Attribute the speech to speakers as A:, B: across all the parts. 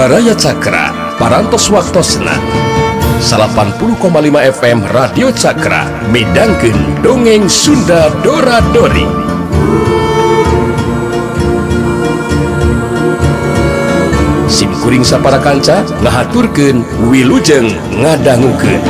A: Baraya Cakra parantos waktu senang 80,5 FM Radio Cakra Medangken dongeng Sunda Dora Dori. SIMkuring sapara kanca ngahaturkeun wilujeng ngadangukeun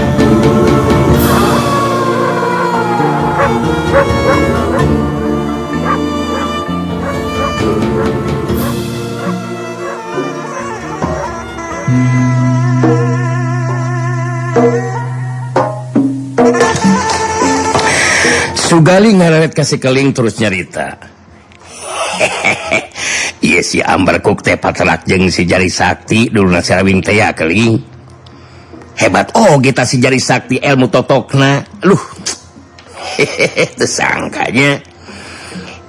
A: Ellet kasih keling terus nyarita Iya si amber kukte paterak jeng si jari sakti dulu nasi rawing teh ya keling. Hebat oh kita si jari sakti ilmu totokna. Luh. Hehehe tersangkanya.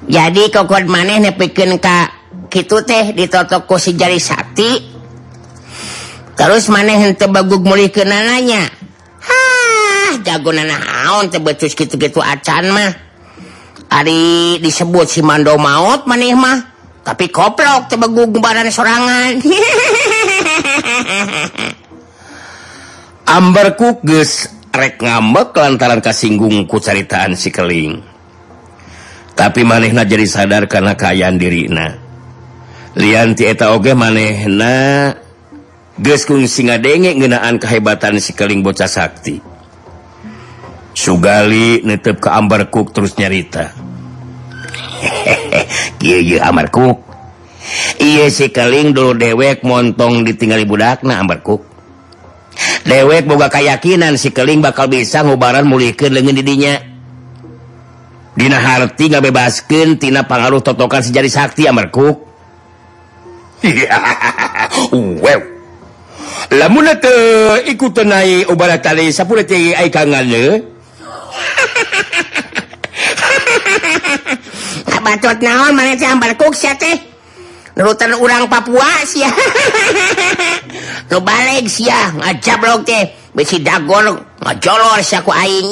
B: Jadi kokon maneh nepikeun ka kitu teh ditotok ku si jari sakti. Terus maneh henteu bagug mulihkeun nananya. Hah, jago nanaon teh becus kitu-kitu acan mah. Ari disebut si Mando maut maneh mah. Tapi koplok tebegung badan sorangan.
A: Amber kuges rek ngambek lantaran kasinggung ku caritaan si keling. Tapi manehna jadi sadar karena kaayaan dirina. Lianti eta oge manehna geus singa denge ngeunaan kehebatan si keling bocah sakti. Sugali netep ke Ambar Cook terus nyarita. Amarku Iya sikaling dulu dewek montong ditinggali budakna Ambarku dewek boga kayakakinan sikeling bakal bisa ngubaran mulihkan lengan didinya. Dina Harti nggak bebaskan Tina pengaruh totokan sejari sakti Amarku lamun ikut tenai oba tali sapur kangannya
B: bacot naon mana kuk sia teh? Nurutan urang Papua sia. Nu balik sia ngacablok teh. Besi dagor ngajolor sia ku aing.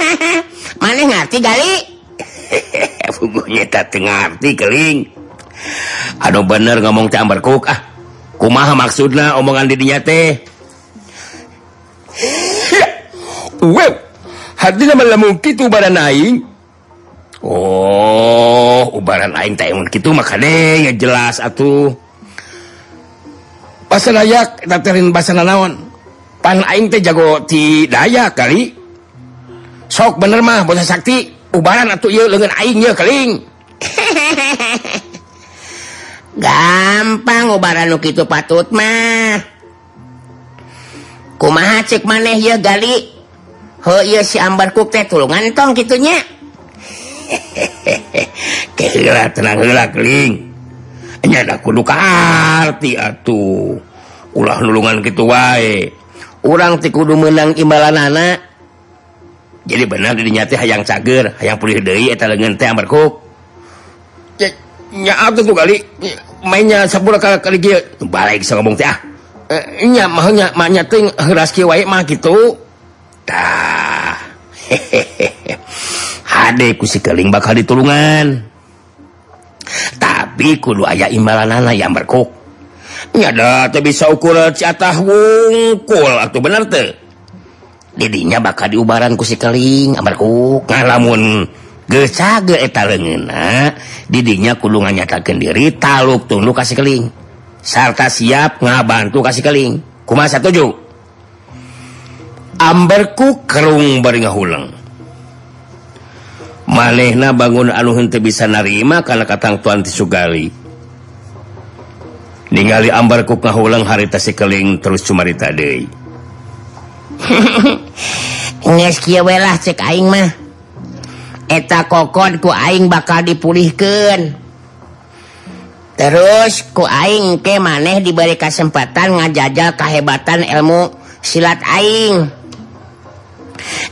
B: Mana ngerti gali?
A: Pugunya tak ngerti keling. Aduh bener ngomong jambar kuk ah. Kumaha maksudna omongan didinya teh? Wow hatinya malah mungkin tuh badan aing. Oh ubaran lain Taiwan gitu maka deh ya jelas atuh. Bahasa Dayak daftarin bahasa naon pan aing teh jago ti Dayak kali. Sok bener mah bahasa sakti. Ubaran atuh ieu leungeun aing ieu keling.
B: Gampang ubaran nu kitu patut mah. Kumaha cek maneh ya gali? Heuh ieu si ambar kuk teh tulungan tong kitunya.
A: tenangkuduti atuh. Ulah nulungan gitu wae. Urang tikudu menang imbalan anak. Jadi benar dinyati hayang cager hayang pulih deui eta leungeun teh amarkuk nya atuh tuh kali mainnya sabura ka kali kieu balik sok ngomong teh ah. Eh, nya mah nya mah nya teh heras kieu wae mah kitu tah hehehe Kadek kusi keling bakal ditulungan. Tapi kudu ayah imbalan anak yang berkuk. Nyada teh bisa ukur catah wungkul atau bener teh. Didinya bakal diubaran ku si keling ambar kok ngalamun gecaga eta leungeuna didinya kudu nganyatakeun diri taluk tunduk kasih keling sarta siap ngabantu kasih keling kumaha satuju? Amberku kerung bari ngahuleng. manehna bangun anu anuhun bisa narima karena katang tuan ti Sugali. Ningali ambarku ngahulang harita si keling terus
B: cuma tadi cek aing mah. Eta kokon ku aing bakal dipulihkan terus ku aing ke maneh diberi kesempatan ngajajal kehebatan ilmu silat aing.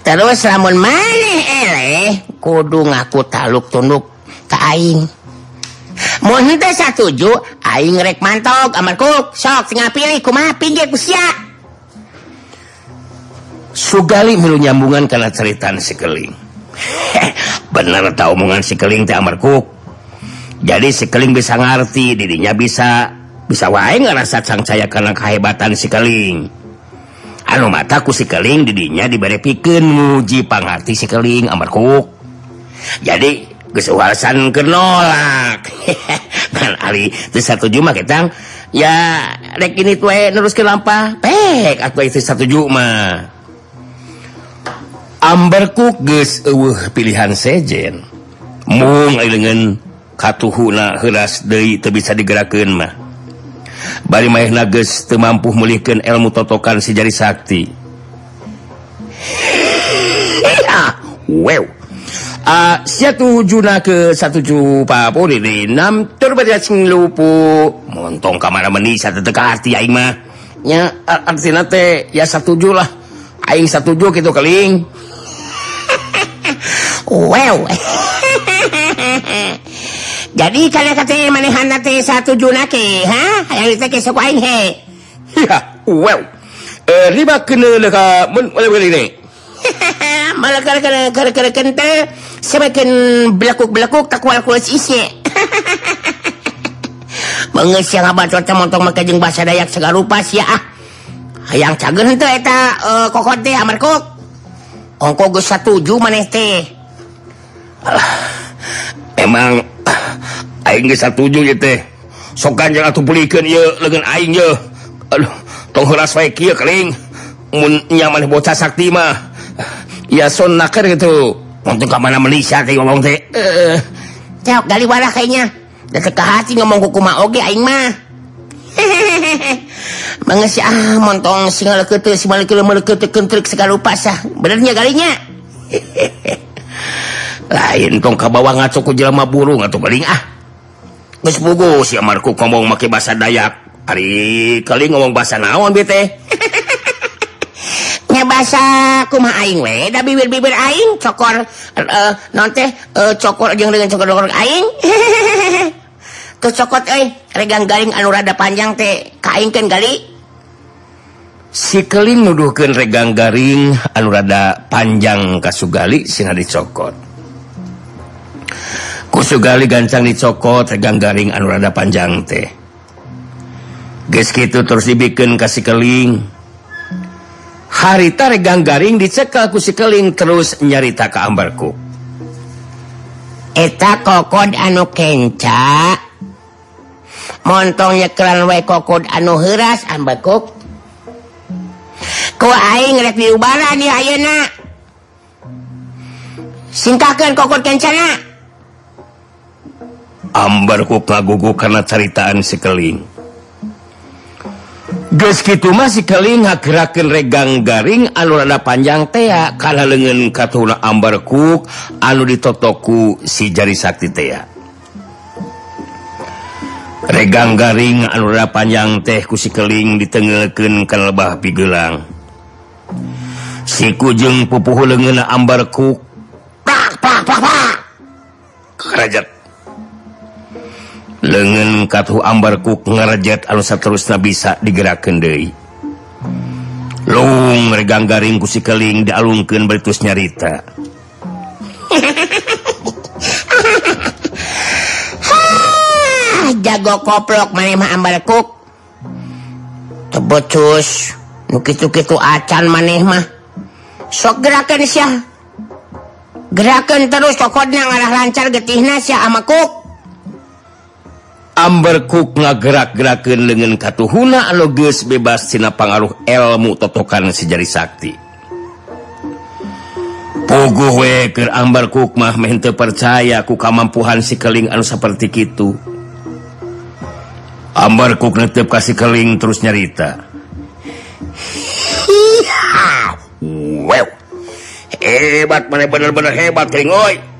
B: Terus lamun maneh eleh kudu ngaku taluk tunduk kaing satuju Aing rek mantok amarku sok sing pilih kuma pinggir usia
A: Sugali milu nyambungan karena ceritaan sikeling bener tau omongan sikeling teh amarku jadi sikeling bisa ngerti dirinya bisa bisa wae ngerasa cangcaya karena kehebatan sikeling anu mataku sikeling didinya diberi pikir muji pangarti sikeling amarku jadi kesuasan kenolak. Ali itu satu juma kita ya rek ini tuh terus ke lampa pek aku itu satu juma. Amberku ges uh, pilihan sejen. Mung dengan katuhuna heras dari bisa digerakkan mah. Bari main nages temampu mulihkan ilmu totokan sejari sakti. Wow, Uh, satu Juna ke satu Papuri enam terbalupumontong kamar menisa tetekati Aingmahnya artinate ya satujulah Aing satuju gitu keling.
B: Wow. Jadi kalian kata manehan nanti satu Juna ke ha? Yang kita ke suka he?
A: Ya wow. Eh riba kena leka mun men ini
B: malah gara-gara gara-gara kente semakin belakuk-belakuk tak kuat kuat isi menges yang abad cuaca montong maka jeng bahasa dayak segala rupa sih ah. Yang cager itu eta uh, kokot teh amar kok. Ongko gue satuju maneh teh.
A: Emang aing geus satuju ieu teh. Sok ganjel atuh pulikeun ieu leungeun aing ye aduh tong heulas wae kieu keling. Mun nya maneh bocah sakti mah. ya son naker gitu. Untuk ke mana Malaysia teh ngomong teh.
B: Uh, cok gali warah kayaknya. Dan ke hati ngomong kuku mah oge aing mah. Mangesi ah montong singal kete si malikul malikul kentrik sekali pas ah benernya galinya?
A: Lain tong ka bawah ngaco ku jelema burung atuh paling ah. Geus bugu si amarku ngomong make bahasa Dayak. Hari kali ngomong bahasa naon bete?
B: nya bahasa kuma aing we? Da bibir-bibir aing cokor uh, non teh uh, cokor jeung dengan cokor cokor aing. Ke cokot euy regang garing anu rada panjang teh ka aing kan gali.
A: Si kelim nuduhkeun regang garing anu rada panjang ka sugali sing dicokot. Ku sugali gancang dicokot regang garing anu rada panjang teh. Geus kitu terus dibikin ka si keling harita regang garing dicekel ku sikeling terus nyarita ke ambarku.
B: Eta kokod anu kenca. Montong nyekelan wae kokod anu heuras ambarku ku aing rek diubara di ayeuna singkakeun kokod kencana.
A: Ambarku kagugu karena ceritaan sikeling. gitu masih kelinga gerakan regang garing alurada panjang tea karena lengan katuna ambarku anu ditotoku si jari Sakti tea regang garing alurada panjang teh ku si keling ditengelken ke lebah pigelang si kujeng pupuhu lengan ambarkuk kerajat lengan katuh ambarku ngerejat anusa terusna bisa digerakkan Dei long regang garing kusi keling dialungkan beritus nyarita.
B: Jago koplok manema ambarku. Tebocus nukitu-kitu acan maneh mah. Sok gerakan sih gerakan terus tokonya ngarah lancar getihna sih amakuk
A: amberkuk ngagerak-gerakan dengan katuhuna anges bebas Cina pengaruh elmu totokan sejari sakti Pogo weker ambar kukmah mente percaya ku kemampuan si keling anu seperti itu. Ambar kuk netep kasih keling terus nyarita. Wow. Hebat mana bener-bener hebat keling oi.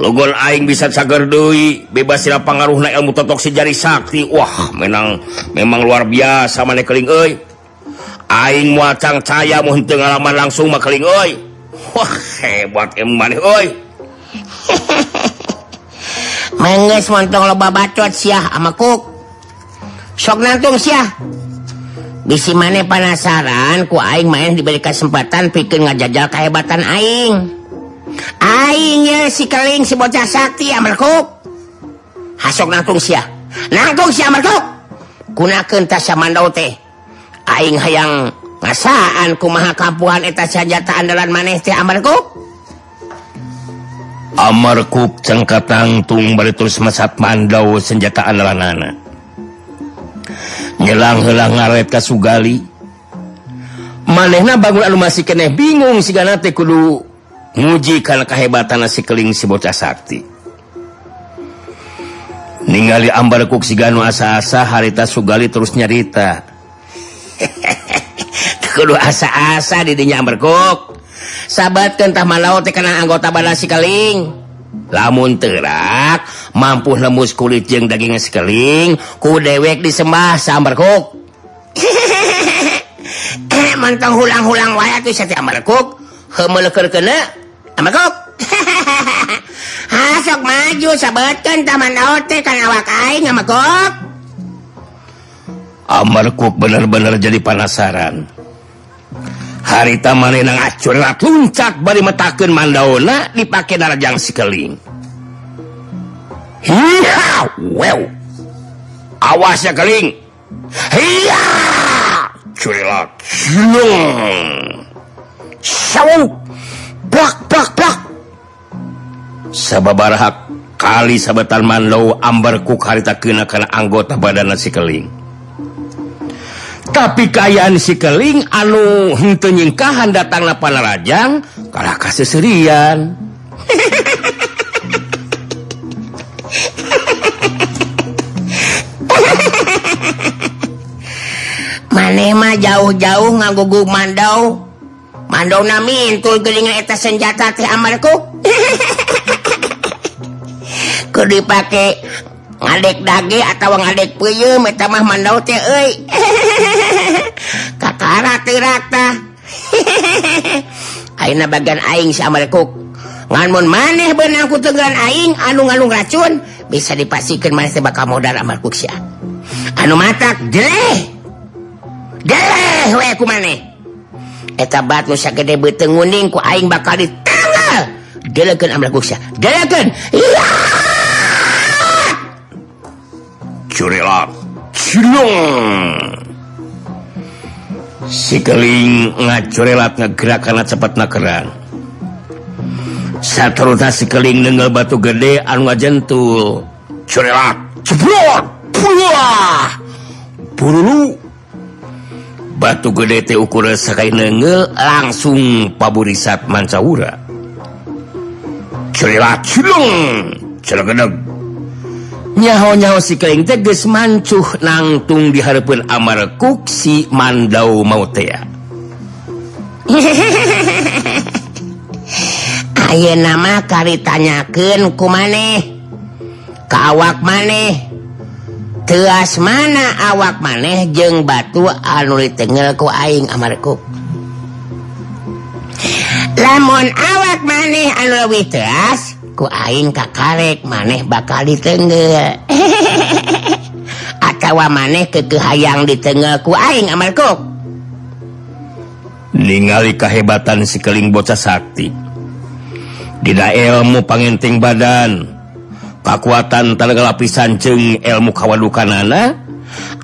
A: logon aing bisa cager Dei bebas sila pangaruh na ilmu totoksi jari sakti Wah menang memang luar biasa mana keling oi aing muacang caya mau pengalaman langsung mah keling oi Wah hebat emang oi
B: Menges montong loba bacot siah ama kuk. Sok nantung siah. Bisi mana penasaran ku aing main diberi kesempatan pikir ngajajal kehebatan aing. Aingnya si keling si bocah sakti amarkuk. Hasok nangkung sia. Nangkung sia amarkuk. Gunakeun tasya mandau teh. Aing hayang ngasaan kumaha kampuhan eta senjata andalan maneh teh ah,
A: amarkuk. Amarkuk ah, cengkatangtung bari terus mesat mandau senjata andalanana. Nyelang helang ngaret ka sugali. Manehna bangun anu masih keneh bingung sigana teh kudu muji karena kehebatan nasi keling si bocah Sakti. Ningali ambar kuk si Ganu asa-asa harita Sugali terus nyarita.
B: Kudu asa-asa didinya ambar kuk. Sahabat kentah malau tekana anggota badan si keling
A: lamun terak mampu lemus kulit yang daging si keling ku dewek disembah sa kuk.
B: Mantang hulang-hulang wayat tuh si ambar kuk. Eh, Eh? kok hasok maju sahabatkan taman ote kan awak aing awakok
A: Amarku bener-bener jadi panasaran harita Marinang acurat puncak bari metaken mandaona dipakai darajang sikeling wow. awasnya keling Hiya! Curilak. Curilak. sababahak kali sahabattan manlow ambarku harita kena kana anggota badan si keling. Tapi kayaan si keling anu hintenyingkahan datang na panarajang kalah kaseserian.
B: manema jauh-jauh ngagugu mandau. Mandonamineta senjata teh amalku ke dipake ngadek dage atau ngadek puyum eta mah mandau teh euy. Kakara teu rata. Ayeuna bagian aing si amalku ngan mun maneh beunang ku tegan aing anu ngalung racun bisa dipastikan maneh teh bakal modal amalku sia. Anu matak jeleh. Jeleh we ku maneh. eta bat nusa gede beteng nguning ku aing bakal ditanggal. Delekeun amlak gusya delekeun
A: curilak cilung si keling ngacurelat ngegerakan cepat nakeran. Saturna si keling nenggel batu gede anu ngajentul. Curelat ceplot pulah burulu. batu gedete ukur Sakai nenge langsung paburisat mancaura. Nyaho-nyaho si keling teges mancuh nangtung diharapun amar kuksi mandau mautea
B: Ayo nama kari tanyakan ku maneh kawak maneh. teas mana awak maneh jeng batu anuli tengelku aing amarku lamun awak maneh anu leuwih teas ku aing kakarek maneh bakal ditenggel atawa maneh kekehayang ditengel ku aing amarku
A: ningali kahebatan si keling bocah sakti. Dina ilmu pangenting badan. kekuatan tenaga lapisan jeng ilmu kawadukanana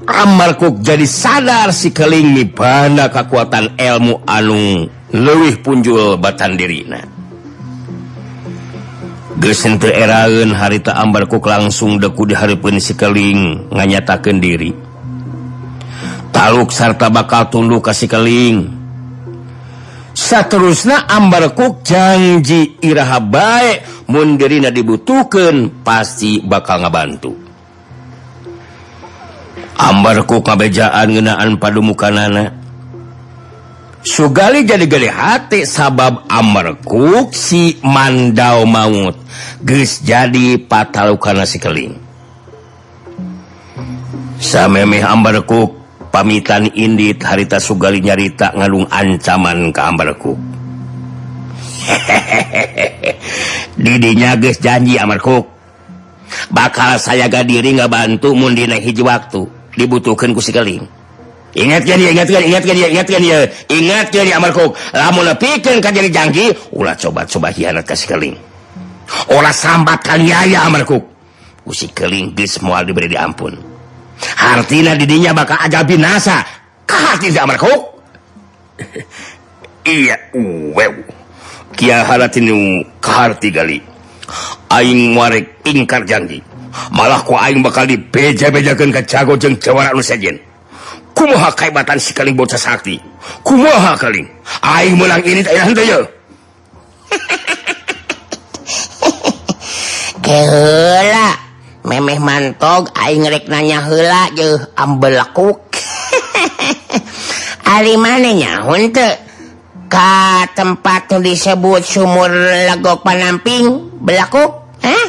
A: amarkuk jadi sadar si keling pada kekuatan ilmu anu luwih punjul batan dirina. Gesen eraeun harita ambarkuk langsung deku di haripun si keling nganyatakan diri. Taluk sarta bakal tunduk kasih keling. seterusnya ambarkuk janji Iraha baik mundirina dibutuhkan pasti bakal ngabantu. Ambarku kabejaan ngenaan padu mukanana Sugali jadi gede hati sabab ambarku si mandau maut geus jadi patalukana si keling. Samemeh ambarku pamitan Indit harita Sugali nyarita ngalung ancaman keambarku didinya guys janji amarku bakal saya ga diri nggak bantu mundina hiji waktu dibutuhkan ku sikeling ingat kan ingatkan ingatkan dia ingatkan dia ingatkan dia amarku lamun lepikan kan jadi janji ulah coba-coba hianat ke sikeling olah sambat kan kaliaya amarku ku sikeling geus moal diberi diampun. artinya didinya bakal aja binasa. Iya aing ingkar janji. Malah ku aing bakal dibeja-bejakan ke cago jeng cewara nu sejen. Kumaha kaibatan si kaling bocah sakti? Kumaha kaling? Aing menang ini tak ilahan ya
B: Keula memeh mantog aing rek nanya heula jeung ambelakuk. Ari manehnya henteu ka tempat nu disebut sumur lago panamping belakuk hah?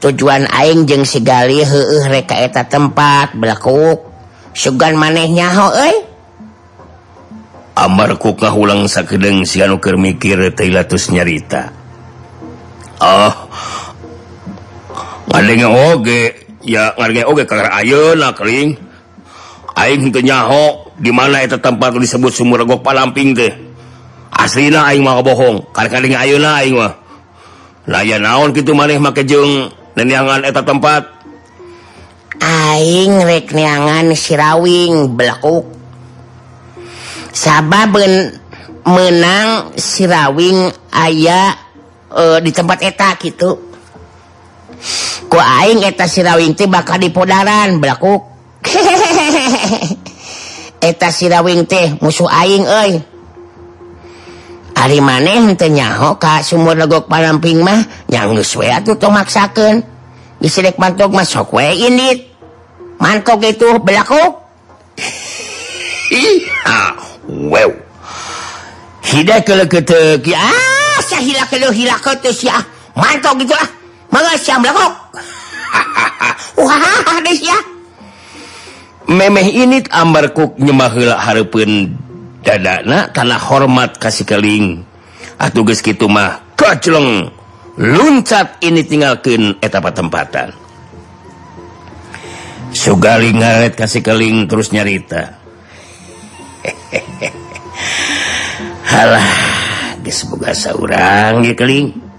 B: Tujuan aing jeung sigali heueuh rek ka eta tempat belakuk. Sugan manehnya ho euy?
A: Amarku kahulang sakedeng si anu keur mikir teh latus nyarita. Oh, Ayeunyaho dimana itu tempat disebut sumur regok Palamping teh. Asli Aing mah bohong. Karena Ayo layan naon gitu maneh makejung dan yangan eta tempat?
B: Aing rek rekneangan sirawing belakuk. Sabab menang sirawing ayah eh, e, di tempat eta gitu ku aing eta sirawing teh bakal dipodaran berlaku eta sirawing teh musuh aing euy Ari maneh tenyaho ka sumur legok palamping mah yang geus we atuh tong maksakeun disilek mantok mah sok we indit mantok itu belaku.
A: Ih, ah wow hidak kalau ketek ah
B: sahila kalau hilak ketek sia. mantok gitu ah.
A: memeh ini ambarkuk nyemahla Harpun dadana karena hormat kasih keling. Atau guys gitu mah koclong luncat ini tinggalkan etapa tempatan. Sugali ngaret kasih keling terus nyarita. Halah guys boga seorang ya keling.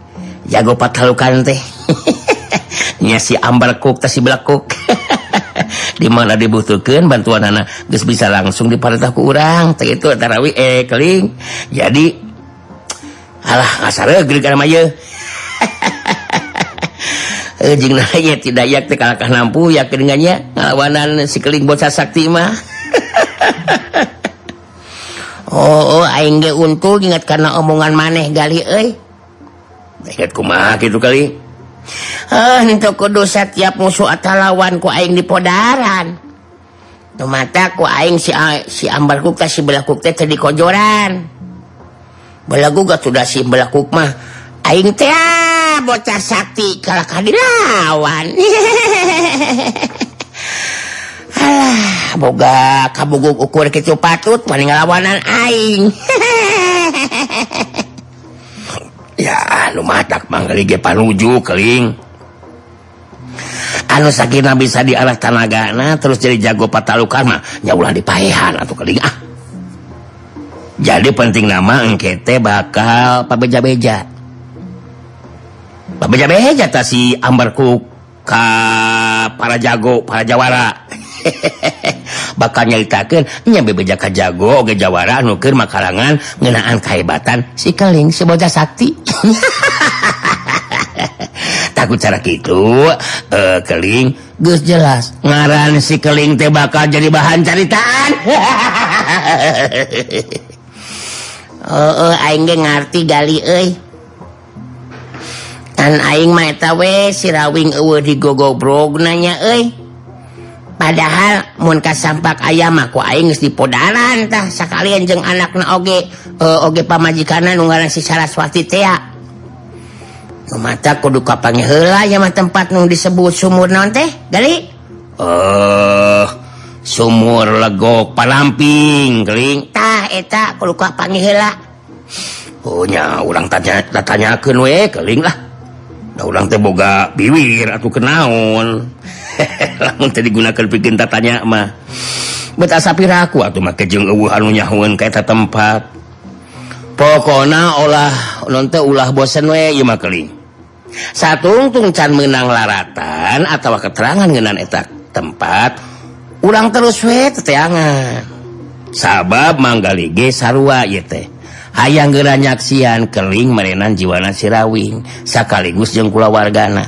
A: jago patalukan teh. Nya si ambar kuk tas si belakuk di mana dibutuhkan bantuan anak terus bisa langsung diparintah ku urang. Teh itu tarawi eh keling jadi alah ngasare geulik kana mah Jeung eh, nanya tidak yak teh kalahkan nampu ya dengannya ngalawanan si keling bocah sakti mah.
B: oh, oh aing ge untung ingat karena omongan maneh gali euy.
A: kuma gitu kali.
B: Ah, toko dosa tiap musuh atau lawan ku aing di podaran. Mata ku aing si, si ambar ku kasih belakuk teh di kojoran. Belagu gak sudah si belakuk mah aing teh ah, bocah sakti kalah kadilawan Alah, boga kabuguk ukur kitu patut paling lawanan aing.
A: ya lumah tak mangge panuju keling anu sakina bisa di arah tanaga nah terus jadi jago patalukan mah ya ulah dipaehan atau keling ah. Jadi penting nama engkete bakal pabeja-beja. Pabeja-beja ta si ambarku ka para jago para jawara. hehehe bakal nyaritakan nya bebeja ka jago oge Jawara anu keur makalangan ngeunaan kahebatan si keling si bocah sakti. Takut cara gitu uh, eh, keling. Gus jelas ngaran si keling teh bakal jadi bahan caritaan.
B: Oh, oh, aing ge ngarti gali euy. Kan aing mah eta we si rawing eueuh digogobrog nanya euy. padahal mukah sampak ayamku dipodarantah sekalian jeng anak oge uh, oge pamajikanan nunggalan si saraswati tea. Mata kudu kapannya hela ya mah tempat nung disebut sumur non teh gali?
A: Eh uh, sumur legok palamping keling
B: tah eta kudu kapannya hela
A: oh nya ulang tanya tanya we keling lah. Da ulang teh boga biwir atuh kenaon. digunakan bikin tatanya mah bet asapi aku atau make tatanyamah sapiraku ataunyahun kata tempat. Pokona olah nonte ulah bosen weling satu tung can menang laratan atau keterangan ngenan etak
B: tempat ulang terus we teteangan
A: sabab manggalige sarwa yete hayang geranyaksian keling merenan jiwana sirawing sekaligus jengkula wargana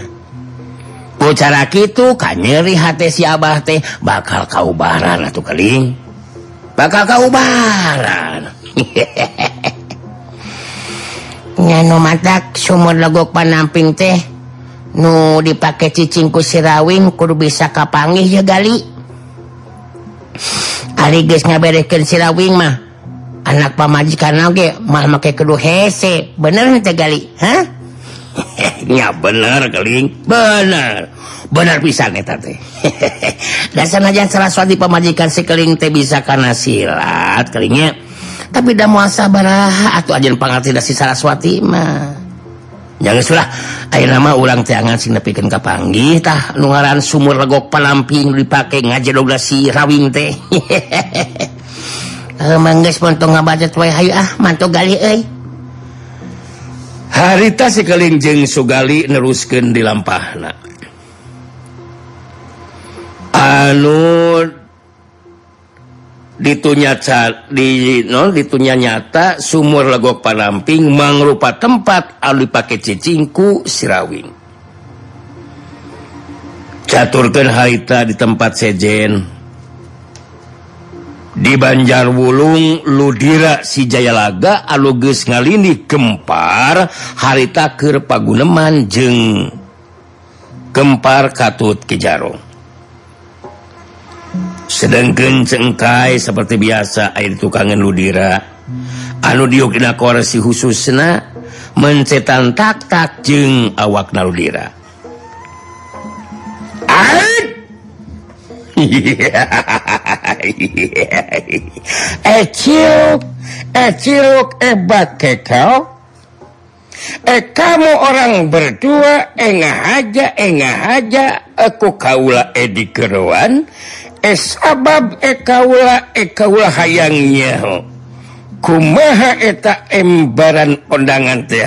A: ku
B: cara gitu kan nyeri hati si Abah teh bakal kaubaran atau keling bakal kaubaran. Nyano matak sumur legok panamping teh nu dipakai cicingku sirawing kudu bisa kapangih ya gali. Ari geus ngaberekeun sirawing mah anak pamajikan oge mah make kudu hese. Bener teh gali hah?
A: ya bener keling.
B: Bener. Bener pisan dasar aja Saraswati pemajikan si keling teh bisa karena silat kelingnya tapi udah muasa baraha atau aja pangerti dasi Saraswati mah. Jangan sudah ayo nama ulang teangan sing nepikan kapanggi tah. Nungaran sumur legok palamping dipakai ngaji doga si rawing teh. Eh, Mangges pontong ngabajet wae hayu ah mantu gali euy.
A: harita sikeling jeng Sugali nerusken di lampahna anu ditunya di, no, ditunya nyata sumur legok panamping mangrupa tempat alu pakai cicingku sirawing. Caturkan harita di tempat sejen. di Banjar Wulung Ludira si Jayalaga aluges ngalini Kempar harita Kerpaguneman jeng Kempar Katut Kejaro sedangkan cengkai seperti biasa air tukangan Ludira. Anu diokina koresi khususna mencetan tak tak jeng awak Ludira hahaha hebat kekal
B: eh kamu orang berdua enggak aja enggak aja aku kaula Edi keruan eh sabab eh kaula eh kaula hayangnya kumaha eta embaran undangan teh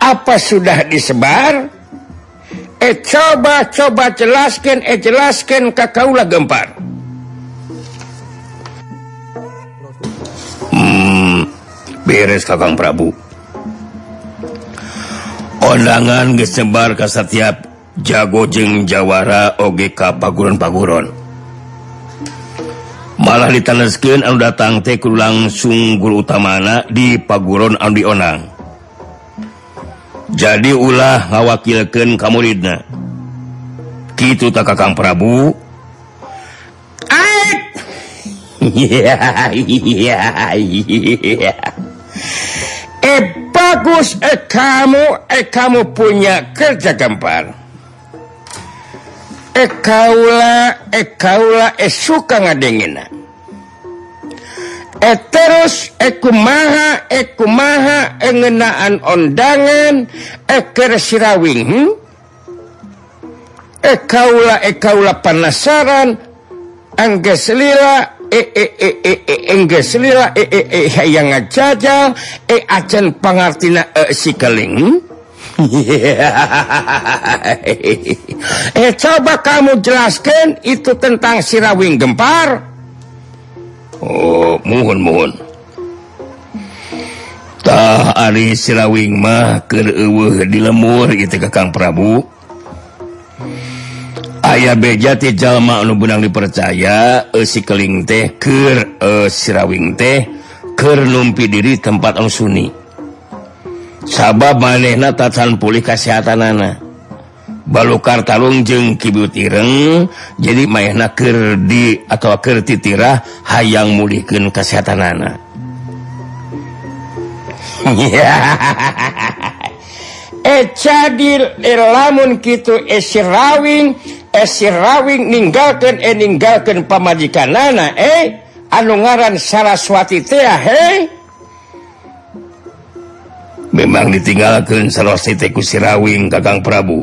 B: apa sudah disebar? eh coba-coba jelaskan eh jelaskan Kakaulah gempar.
A: Hmm, beres Kakang Prabu. Undangan gesebar ke setiap jago jeng Jawara OGK Paguron-paguron. Malah ditanaskan anu datang teh langsung guru utamana di Paguron anu dionang. jadi ulah ngawakilkan kamu Ridna gitu tak Kakang Prabu.
B: Eh bagus eh kamu eh kamu punya kerja gempar eh kaula eh kaula eh suka ngadengina. Et terus ekumaha ekumaha engenaan ondangan eker sirawing hmm? ekaula ekaula panasaran angges lila e e e e e angges lila e e e hayang ngajajal e acan pangartina e sikeling hmm? eh coba kamu jelaskan itu tentang sirawing gempar
A: Oh mohon mohhontah Ari Sirawing mah ke di lemur gitu kekang Prabu. Ayaah bejati Jalma anu benang dipercaya e, si keling teh ke eh, Sirawing teh ke numpi diri tempat Om Sunni sabab manehna tatan pulih kesehatan anak balukar talung jeng Kibu Tireng jadi mainna Kerdi atau kerti tirah hayang mulikin kesehatan anak
B: lamun rawing rawing meninggalkan meninggalkan eh, pemajikan nana eh? Anu ngaran Saraswati teh ah, he
A: memang ditinggalkan Saraswati ku Sirawing Kakang Prabu.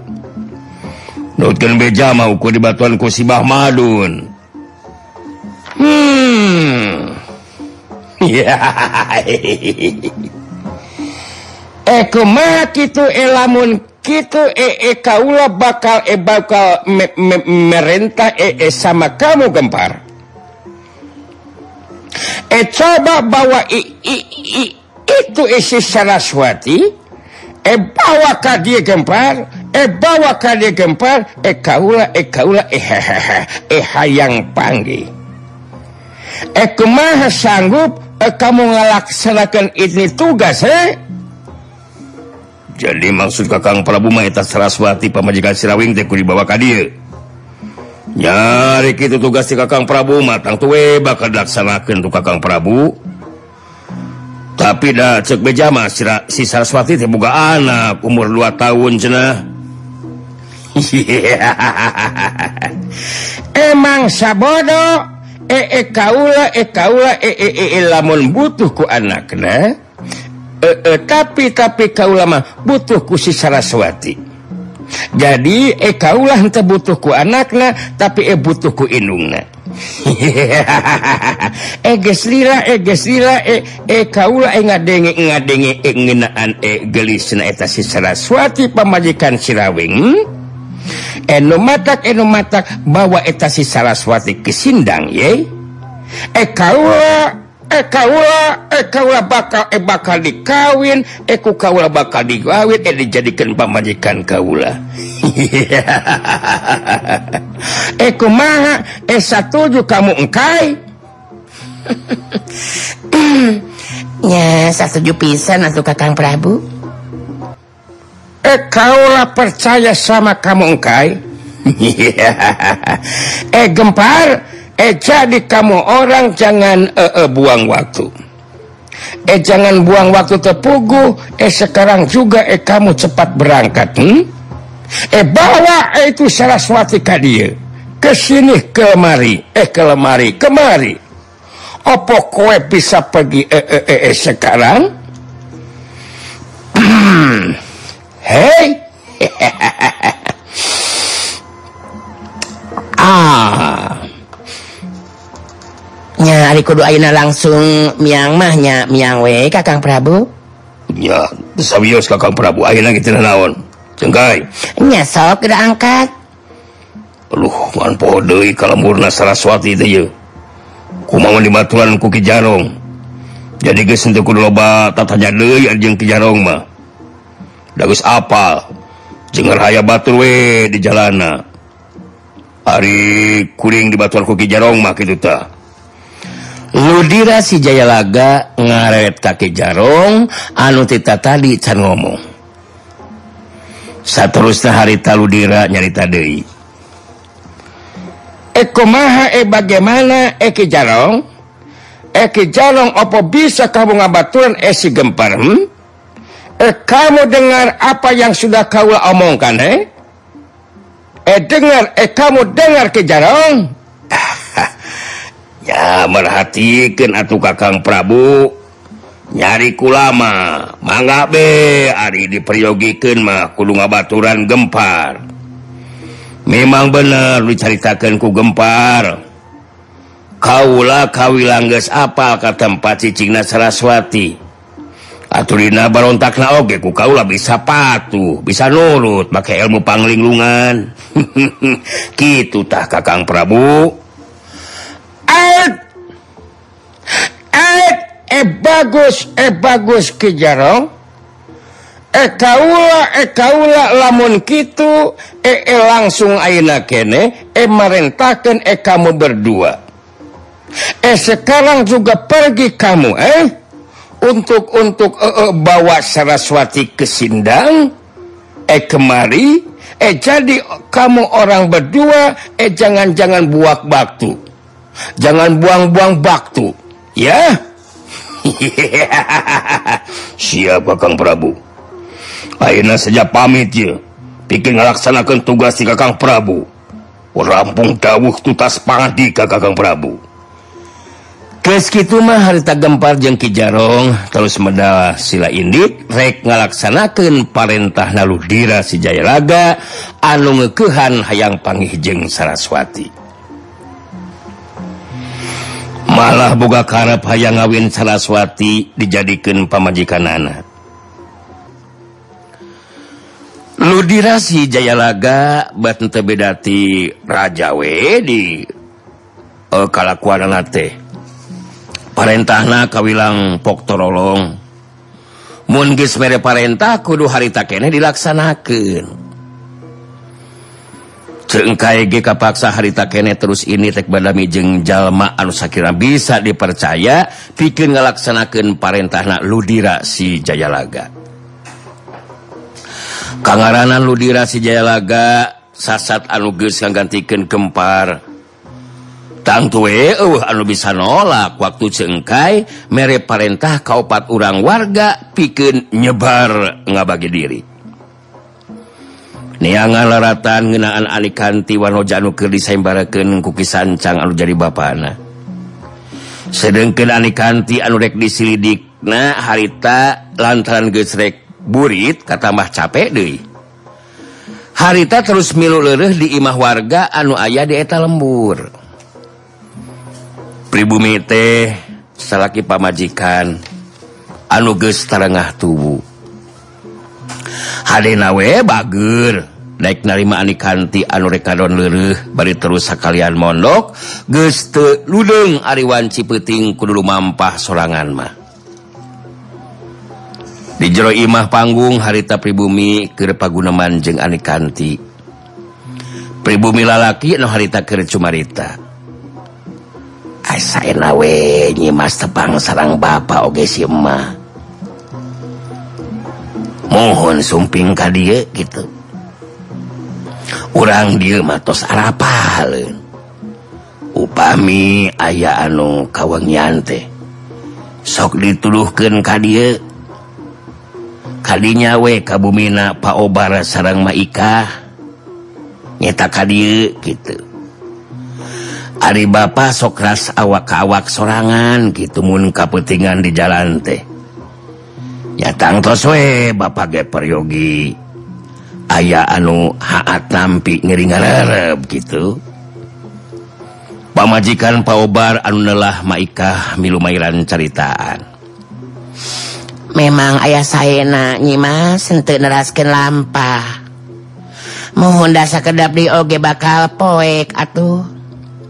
A: Nutkan beja mauku di batuan ku si Bah Madun.
B: Hmm. Ya. Eh, Eko kitu elamun
A: kitu ee kaula bakal e bakal me, me, merentah ee sama kamu gempar. Eh coba bawa i, i, i, itu isi Saraswati eh bawa ka dia gempar eh bawa KD gempar eh kaula eh kaula eh hahaha eh hayang panggil. Eh kumaha sanggup eh kamu ngalaksanakan ini tugas eh jadi maksud kakang Prabu Maeta Saraswati pemajikan Sirawing teh dibawa ka dieu. Nyari kitu tugas si kakang Prabu matang tuwe bakal dilaksanakan tu kakang Prabu. Tapi dah cek beja mas si Saraswati teh boga anak umur 2 tahun cenah. emang sabodo? E -e kaula e kaula e e e lamun butuhku anak e, tapi tapi kau lama butuhku si Saraswati. Jadi e kaulah ente butuhku anaknya tapi e butuhku inungna e geslila e geslila e e kaula e ngadenge ngadenge e ngenaan e gelisna eta si Saraswati pamajikan sirawing. Enomatak enomatak bawa etasi Saraswati kesindang ye Ekaula Ekaula Ekaula bakal e bakal dikawin Eku kaula bakal digawin E dijadikan pamajikan kaula. Eku maha eh, Esa tujuh kamu engkai.
B: Ya satu pisan atau kakang Prabu.
A: eh kaulah percaya sama kamu engkai? Eh gempar. Eh jadi kamu orang jangan eh, eh, buang waktu. Eh jangan buang waktu tepugu eh sekarang juga eh kamu cepat berangkat hmm? eh bawa eh, itu saraswati kadir ke sini kemari eh ke lemari kemari opo kowe bisa pergi eh, eh, eh, eh sekarang? Hmm.
B: Hei hari ah. kudu Aina langsung miang mahnya miang we Kakang Prabu?
A: Ya sabios Kakang Prabu Aina gitu naon? Cengkai
B: nya sok udah angkat.
A: Aduh man podeui kalemburna Saraswati teh ye kumaha dibaturan ku Ki Jarong jadi geus henteu kudu loba tatanya deui jeung Ki Jarong mah. dagus apal. Jenger aya Batur we di jalana. Ari kuring di Batur kuki Jarong mak itu ta Ludira si Jayalaga ngaret kaki Jarong anu tita tadi can ngomong. Saterusna harita Ludira nyarita deui. Eh, Eko maha e eh, bagaimana eh, Eki Jarong? Eki Jarong opo bisa kamu ngabaturan esi gempar hmm? eh kamu dengar apa yang sudah kau omongkan eh? Eh dengar eh kamu dengar ke jarong ya merhatikan atuh kakang Prabu. Nyariku lama mangga be ari diperyogikan mah kudu ngabaturan gempar. Memang bener diceritakan ku gempar. Kaulah kawilangges apa ke tempat cicingna Saraswati. Aturdina barontak na oge ku kaula bisa patuh bisa nurut pakai ilmu panglinglungan gitu tah Kakang Prabu. Eh, ad, e bagus eh bagus kejaro Eh kaula eh kaula lamun kitu eh, eh langsung aina kene eh merentahkan eh kamu berdua. Eh sekarang juga pergi kamu eh. untuk untuk uh, uh, bawa Saraswati ke Sindang eh kemari eh jadi kamu orang berdua eh jangan-jangan buak baktu. Jangan buang-buang baktu ya? Siapa Kang Prabu? Aina saja pamit ya bikin melaksanakan tugas di Kakang Prabu. Rampung dawuh tutas pangdi Kakang Prabu. gitu mah harita gempar jeng Kijarong. Terus medal sila Indik rek ngalaksanakan Parentah Naludira si Jayalaga anu ngekehan hayang panggih jeng Saraswati. Malah boga karep hayang ngawin Saraswati dijadikan pamajikan anak Ludira si Jayalaga bat tebedati Raja Wedi Oh, eh, kalakuan teh. Parentahna kawilang Poktorolong mungis mere Parentah kudu harita kene dilaksanakan cengkai G paksa harita kene terus ini tek badami jeng jalma anu sakira bisa dipercaya bikin ngalaksanakan Parentahna Ludira si Jayalaga Kangaranan Ludira si Jayalaga sasat anuges yang gantikan gempar utang tuwe uh, anu bisa nolak. Waktu cengkai mere Parentah kaupat urang warga piken nyebar ngabagi diri. Niangan laratan ngenaan alikanti Wanojannu ke disembaraken kukisan Cang anu jadi bana sedangkan Anikanti anurek disilidik nah harita lantaran gesrek burit katambah capek deh harita terus milu leh di imah warga anu ayah dieta lembur. pribumi teh salaki pamajikan. Anu geus tarengah tubuh. Hadena we bager. Naik narima anikanti anu rekadon leureuh bari terus sakalian mondok geus teu ludeung ari wanci peuting kudu mampah sorangan mah. Di jero imah panggung harita pribumi keur paguneman jeung anikanti pribumi lalaki anu harita keur cumarita. we nyimas tepang sarang Bapak oge si emak. Mohon sumping ka dia gitu. Orang dia matos arapal upami aya anu kawangyante sok dituduhkan ka dia. Kalinya we kabumina paobara sarang maika nyeta ka dia gitu. Ari Bapak sokras awak-awak sorangan gitu mun kapetingan di jalan teh. Yatangwe Bapak ge peryogi. Aya anu haat nampi tampi ngiringarep gitu. Pamajikan Paobar anu nelah Maikah milu mairan ceritaan.
B: Memang ayah saya na nyimas untuk neraskan lampah. Mohon dasa kedap di oge bakal poek atuh.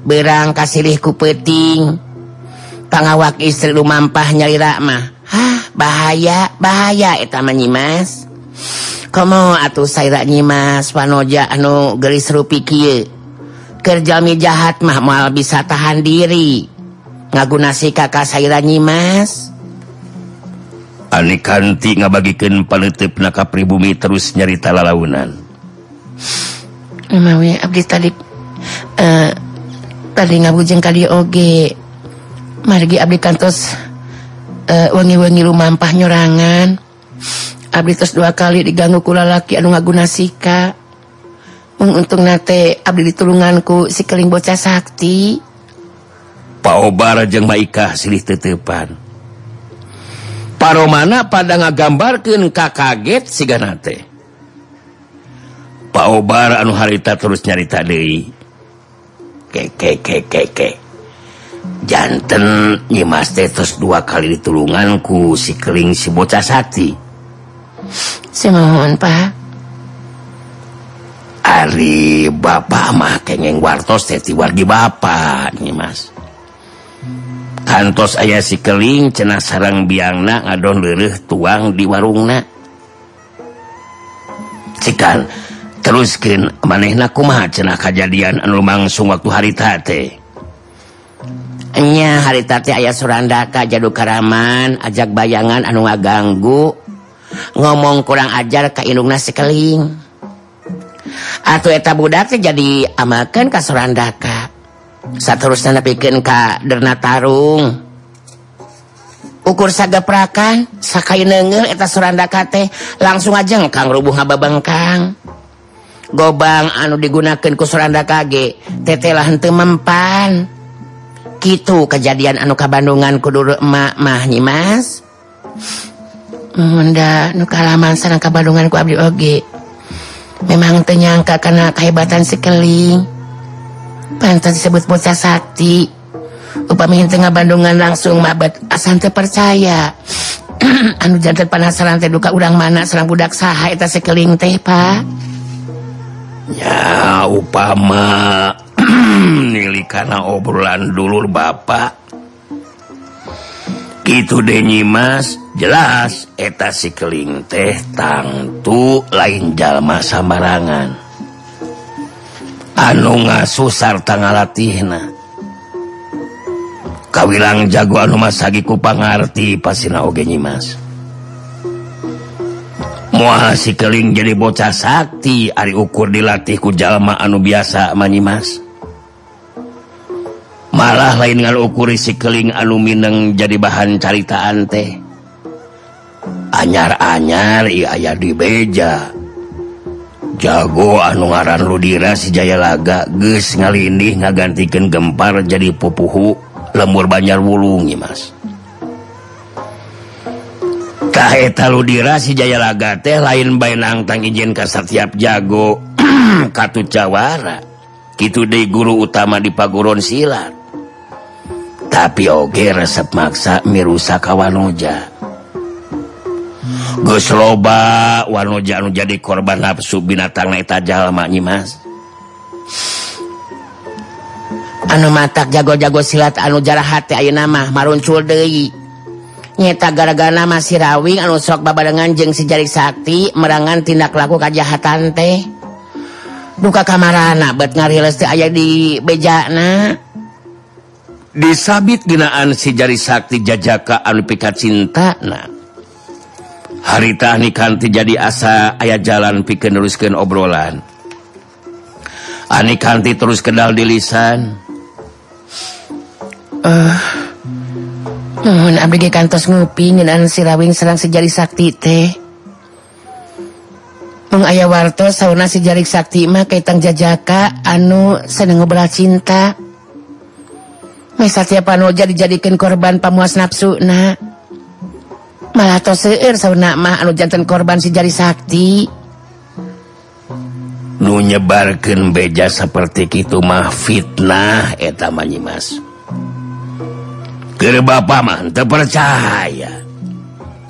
B: berang kasihku petingtengahwak istri lumampah nyari Ramah bahaya bahaya etama Nyimas. Kamu atuh saya Nyimas panoja anu gelis rupi Kie kerjami jahat mah mual bisa tahan diri. Ngagunasi kakak saya Nyimas.
A: Ani kanti ngabagikan panutup naka pribumi terus nyarita lalaunan.
B: Mawi abdi tadi eh uh, paling ngabujeng kali oge. Margi abdi kantos eh, uh, wangi-wangi lumampah nyorangan. Abdi terus dua kali diganggu ku lalaki anu ngaguna sika. Mung untung nate abdi ditulunganku si keling bocah sakti.
A: Paobara jeung maikah silih tetepan. Paromana pada ngagambarkeun ka kaget siga nate paobara anu harita terus nyarita deui. ke ke ke ke jantan nyimas tetes dua kali ditulunganku si keling si bocah sati.
B: Semohon pak.
A: Ari bapak mah kengeng wartos teh wargi bapak nyimas. Kantos ayah si keling cenah sarang biangna ngadon leureut tuang di warungna. Cikan diteruskan manehna kumaha cenah kajadian anu langsung waktu haritate
B: nya haritate ayah surandaka jadu karaman ajak bayangan anu ngaganggu. Ngomong kurang ajar ka indungna sekeling. Atau eta budak teh jadi amakan ka surandaka saterusna nepikeun ka derna tarung. Ukur saga prakan sakai neungel eta surandaka teh langsung aja kang rubuh ngababangkang gobang anu digunakan ku Suranda kage tetelah hente mempan. Gitu kejadian anu kabandungan kudu emak mah nyimas Munda nu kalaman sareng kabandungan ku abdi oge. Memang ternyangka karena kehebatan sekeling pantas disebut bocah sakti upami hente ngabandungan langsung mabet asan teu percaya. Anu jantan panasaran teh duka urang mana serang budak saha eta sekeling teh pak?
A: ya upama. Nili karena obrolan dulu Bapak gitu denyimas jelas eta sikeling teh tangtu lain jalma sambarangan anu ngasusar tanggal latihna kawilang jago anu masagi ku pangarti pasina oge nyimas. muaha sikeling jadi bocah sakti Ari ukur dilatihku jalma anu biasa manyimas malah lain dengan ukuri sikeling anu Mineng jadi bahan caritaan teh. Anyar-anyar aya di beja. Jago anu ngaran Ludira si Jaya laga ges ngalindih ngagantikan gempar jadi pupuhu lembur Banjar wulungi Mas. eta ludira si Jayalaga teh lain bainangtang izin ka setiap jago. Katu Jawara gitu di guru utama di Paguron silat. Tapi oge resep maksa mirusaka Wanoja Gus loba Wanoja anu jadi korban nafsu binatang eta jalma Nyimas
B: anu matak jago-jago silat anu jarah hati ayeuna mah maruncul deui. nyeta gara-gara masih rawing anu sok babadengan jeung sejari sakti merangan tindak laku kajahatan teh. Duka kamarana bet ngariles teh aya di bejana.
A: Disabit ginaan si jari sakti jajaka anu pikat cinta cintana harita nikanti jadi asa ayah jalan pikeun neruskeun obrolan. Ani kanti terus kenal di lisan.
B: Uh, Nuhun abdi ge kantos ngupi ngeunaan si Rawing sareng si Jari Sakti teh. Mung aya wartos sauna si Jari Sakti mah kaitang jajaka anu seneng ngobrol cinta. Mesa tiap anu jadi jadikeun korban pamuas nafsu na. Malah tos seueur sauna mah anu janten korban si Jari Sakti.
A: Nu nyebarkeun beja seperti kitu mah fitnah eta manyimas. Mas. ke Bapak mantap percaya.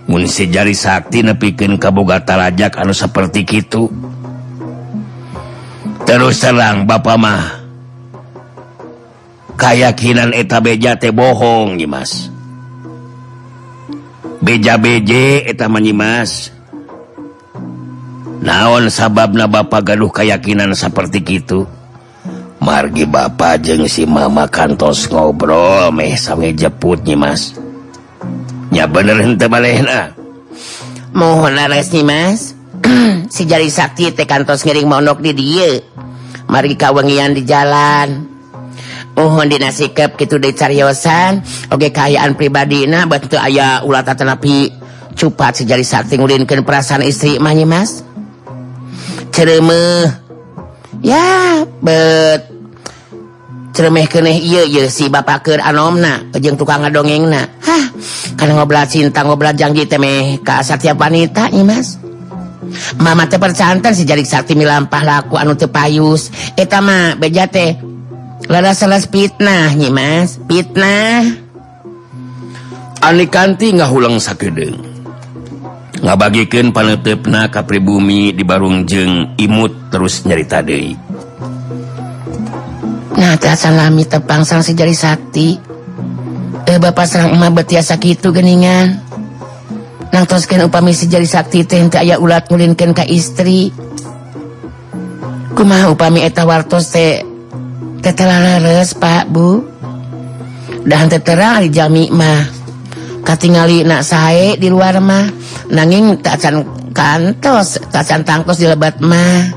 A: Munsi jari Sakti nepikin Kabogata Rajak anu seperti itu terus terang Bapak mah kayakakinan eta beja teh bohong Mas beja-beje eta menyimas naon sabab na Bapak gaduh kayakakinan seperti itu margi Bapak jeng si mama kantos ngobrol meh sange jeputnya Masnya bener
B: mohon laras nih Mas. Si jari Sakti teh kantos ngiring monok di dia margi kawengian di jalan. Mohon dinasikep gitu dicariosan Oke kayaan pribadi nah bantu ayah ulata tenapi cupat si jari Sakti ngulinkan perasaan istri mah mahnya Mas. Ceremeh ya bet. Cermeh keneh iya iya si bapak baker anomna jeng tukang ngadongeng na. Hah karena ngobrol cinta ngobrol janji temeh ke setiap wanita nih mas. Mama teh percantan si jarik sakti milampah laku anu tepayus etama beja teh lada salah fitnah Nyimas fitnah.
A: Anikanti nggak hulang sakdeng ngabagikan panetepna kapribumi di Barung Barungjeng imut terus nyarita De
B: nah, salami tepangsang sejari Sakti. Eh, Bapak serangma betiasa gitu geningan. Nangtoskan upami sejari Sakti teh aya ulat ngulinkan ke istri. Kumah upami eta wartos teh tetelares Pak Bu? Dan teterang hari jami mah. katingali nak sae di luar mah. Nanging tak can kantos tak can tangkos di lebat mah.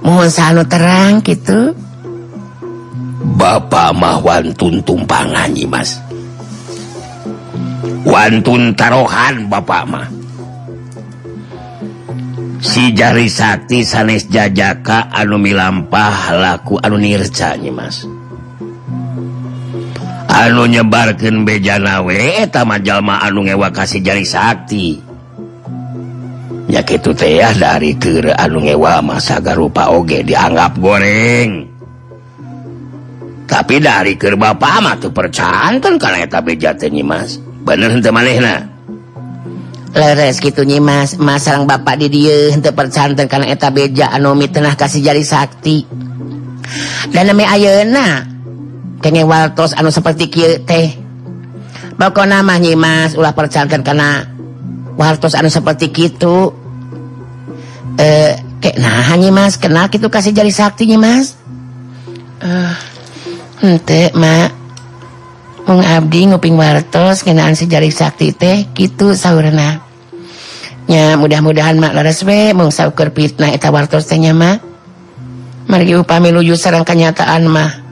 B: Mohon sanu terang gitu.
A: Bapak mah wantun tumpangan nyimas wantun tarohan Bapak mah. Si jari Sakti sanes jajaka anu milampah laku anu nirca Mas. anu nyebarkan bejanawe tamajallma anu ngewa kasih jari Sakti. Ya itu teh dari ke anu ngewa masa garupa oge dianggap goreng. Tapi dari ke Bapak amat tuh percantan kalau tapi jatuh nyimas. Bener hente manehna?
B: Leres gitu nyimas masang bapak di dia hente percantan karena eta beja anu mitenah kasih jari sakti. Dan namanya ayana kene waltos anu seperti kieu teh balkona mah nyimas ulah percankan karena waltos anu seperti kitu eh kek nah nyimas kenal kitu kasih jari sakti nyimas eh henteu mak mung abdi nguping waltos kenaan si jari sakti teh kitu saurna nya mudah-mudahan mak leres we mung saukur fitnah eta waltos teh nya mak margi upami luju sareng kenyataan mah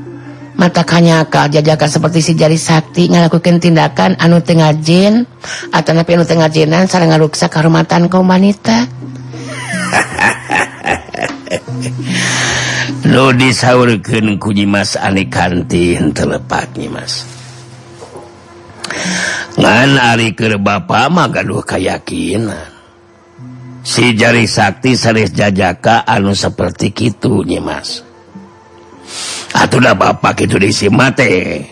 B: mata kanyakal jajakan seperti si jari sakti ngalakukan tindakan anu tengah jin atau napi anu tengah jinan sarang ngaruksa kehormatan kaum wanita.
A: Lo disaurkeun ku Mas Ani kanti telepat nyi Mas. Ngan ari keur bapa mah gaduh kayakinan. Si jari sakti saris jajaka anu seperti kitu nyi Mas. Atuhlah Bapak itu diisi mate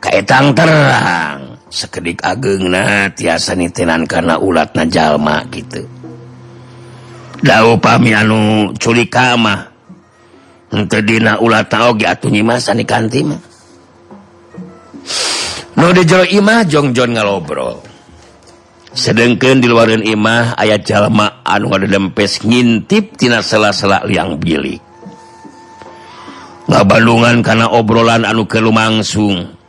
A: kaitang terang. Sekedik ageng nah tiasa nitenan karena ulat najallma gitu. Dau pami anu curi kamah dina ulat tau atuh nyimasan di kanti mah. Nu di jero imah jongjon ngalobrol. Sedengkeun di luarin imah ayat jalma anu ngadedempes ngintip tina sela-sela liang bilik. Bandungan karena obrolan anu ke lumangsung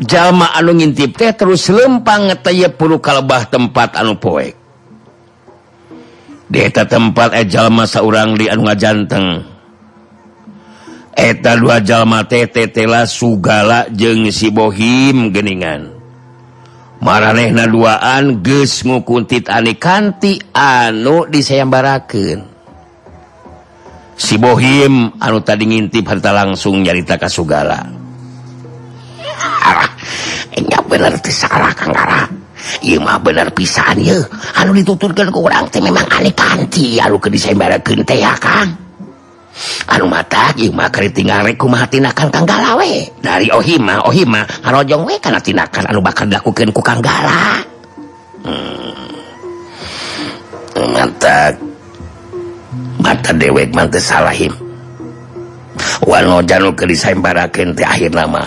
A: jalma anu ngintip teh terus lempang ngetaya puluh kalebah tempat anu poek. Deta tempat eh jalma seorang di anu ngajanteng. Eta dua jalma teh tetela sugala jeng si bohim geningan. Maranehna duaan ges ngukuntit ane kanti anu disayambarakeun. si Bohim anu tadi ngintip harta langsung nyarita ka
B: Kasugala bener bener pisan anu dituturkan ke orang memang aneh panti ke anu matawe dari Ohima Ohima jong karena tindakan anu bakal dilakukan ku Kanggara hmm.
A: mata mata dewek mante salahim. Wano janu ke disembarakan teh akhir nama.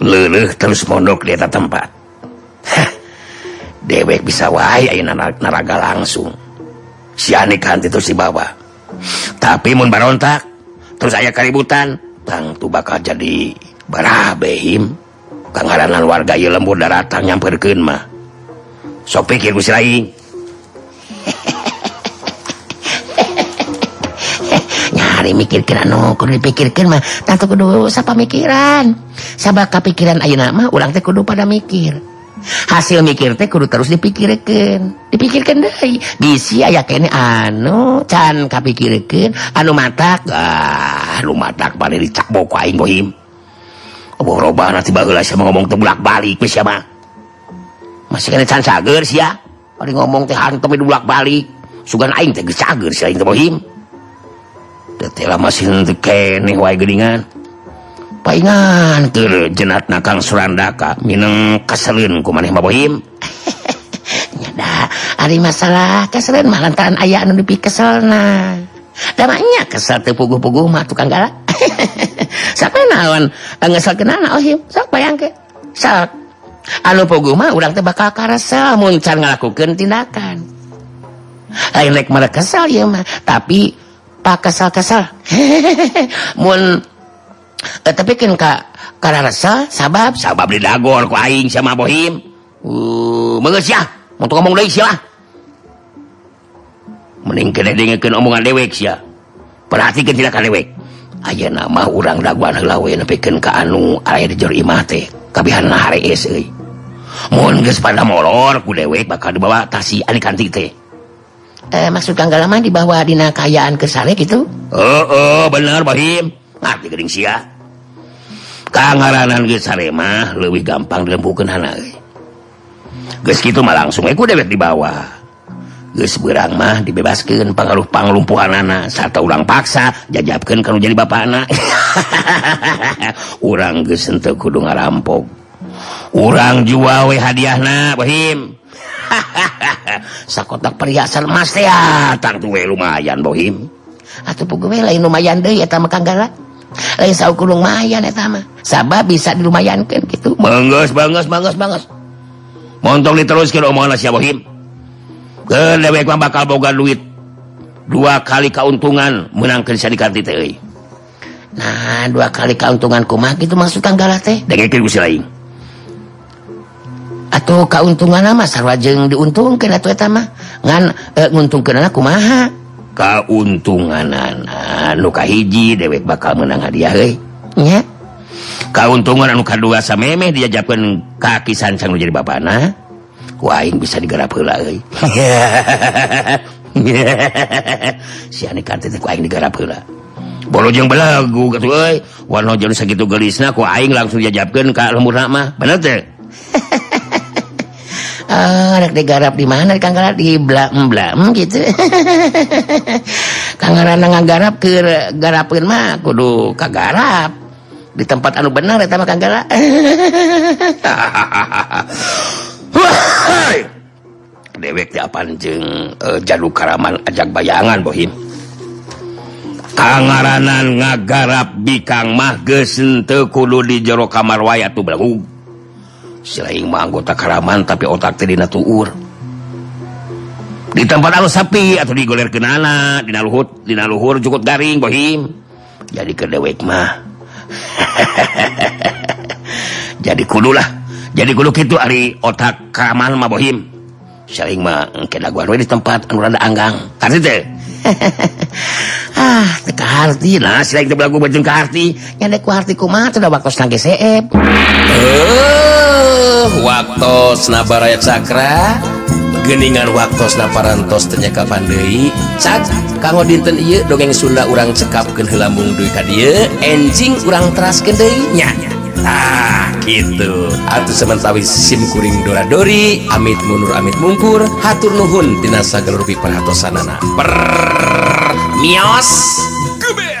A: Luluh terus mondok di atas tempat. Hah, Dewek bisa wae ayeuna naraga langsung. Si Ani kanti terus si bawa. Tapi mun barontak terus aya keributan tang tu bakal jadi barah behim kangaranan warga ieu lembur daratang nyamperkeun mah. Sok pikir gusi
B: lain Ari mikirkiran no dipikirkan mah tante kudu siapa pamikiran sahabat kepikiran ayo nama ulang teh kudu pada mikir. Hasil mikir teh kudu terus dipikirkan dipikirkan deh bisi aya kene anu can kapikirkan anu matak
A: ah lu matak pada dicak boko aing bohim. Oh, roba nanti bagus lah sama ngomong tebulak balik siapa
B: masih kena can sager sih ya ngomong teh hantem dibulak balik
A: sugan aing teh geus cager sih aing teh bohim. masihkeningan paingan ke jenat nakang Surandaka Minem kaselin
B: nyada ari masalah kaselin mah lantaran aya anu dipi keselna. Damanya kesel teu puguh-puguh mah tukang galak. Sampai naon eh, ngesel kenana ohim sok bayangke sok. Anu puguh mah urang teh bakal karesel mun can ngalakukeun tindakan. Lain rek mereka kesel ieu mah. Tapi pak kesal-kesal eh, tapi kan kak karena rasa sabab
A: sabab di dagor ku aing sama bohim. Uh, menges ya untuk ngomong deui sih lah. Mending kena dengerin omongan dewek sih ya perhatikan tidak kan dewek. Aja nama orang daguan lawe nepikan ke anu air jor imah teh kabihan hari es euy. Mun geus pada molor ku dewek bakal dibawa tasi anikanti teh.
B: eh, maksud Kang Galama dibawa dina kayaan ke sare gitu.
A: Oh, oh, bener Bahim. Ngerti geuning sia. Kangaranan geus sare mah leuwih gampang dilempukeun hana euy. Geus kitu mah langsung we ku dewek dibawa. Geus beurang mah dibebaskeun pangaruh panglumpuhanana sarta urang paksa jajabkeun kanu jadi bapana. urang geus henteu kudu ngarampok. Urang jual we hadiahna Bahim. Hahaha.
B: sakotak perhiasan Mas ah,
A: tangwe lumayan Bohim.
B: Atau lain lumayan deh ya lain lumayan sabah bisa dilumayankan gitu
A: banget banget banget banget montong diteruskan omongan diterus Bohim. Kedewek bakal boga duit. Dua kali keuntungan menangkan syarikat di TI
B: nah dua kali keuntungan kumah gitu maksud Kanggala teh.
A: Dari lain.
B: atau keuntungan nama sarwajeng diuntung ke mah. Nganguntung eh, aku kumaha?
A: Keuntungan luka hiji dewek bakal menang hadiah hei
B: nya?
A: Keuntungan anu dua sama memeh diajapkan kaki sancang jadi bana wain bisa digarap pula si digarap pula bolojeng belagu gitu wano sakit gelisna ku aing langsung diajapkan ke lembur nama. Bener teh?
B: Eh, anak digarap di mana? Kang Garap? Di blam blam hmm, gitu. Kang Garap ngagarap ke garapin mah kudu kagarap. Di tempat anu benar ya mah Kang Garap.
A: Dewek di apaan jeng uh, eh, jadu karaman ajak bayangan bohim. Kangaranan ngagarap bikang mah gesen kudu di jero kamar wayat tuh belum selain anggota Karaman tapi otak Tedina tuur. Di tempat al sapi atau digolir kenana di Luhut di Luhur cukup garing Bohim. Jadi ke dewek mah. Jadi kudu lah. Jadi kudu itu Ari otak Karaman mah Bohim. Sering mah kena gua di tempat anu rada anggang. Kan itu
B: ah tekarti nah selain belagu lagu bajun karti nyadek kuarti kumat sudah waktu nangke seep?
A: Uh, waktu nabaraya cakra. Geningan waktu naparantos ternyata pandai cak kanggo dinten iya dongeng Sunda urang cekapkan helambung duit kadia enjing urang teras kendainya ah gitu. Atuh kuring dora-dori Amit Munur Amit Mungkur hatur Nuhun Dinasa Gelurbi perhatosanana. per mios! Kube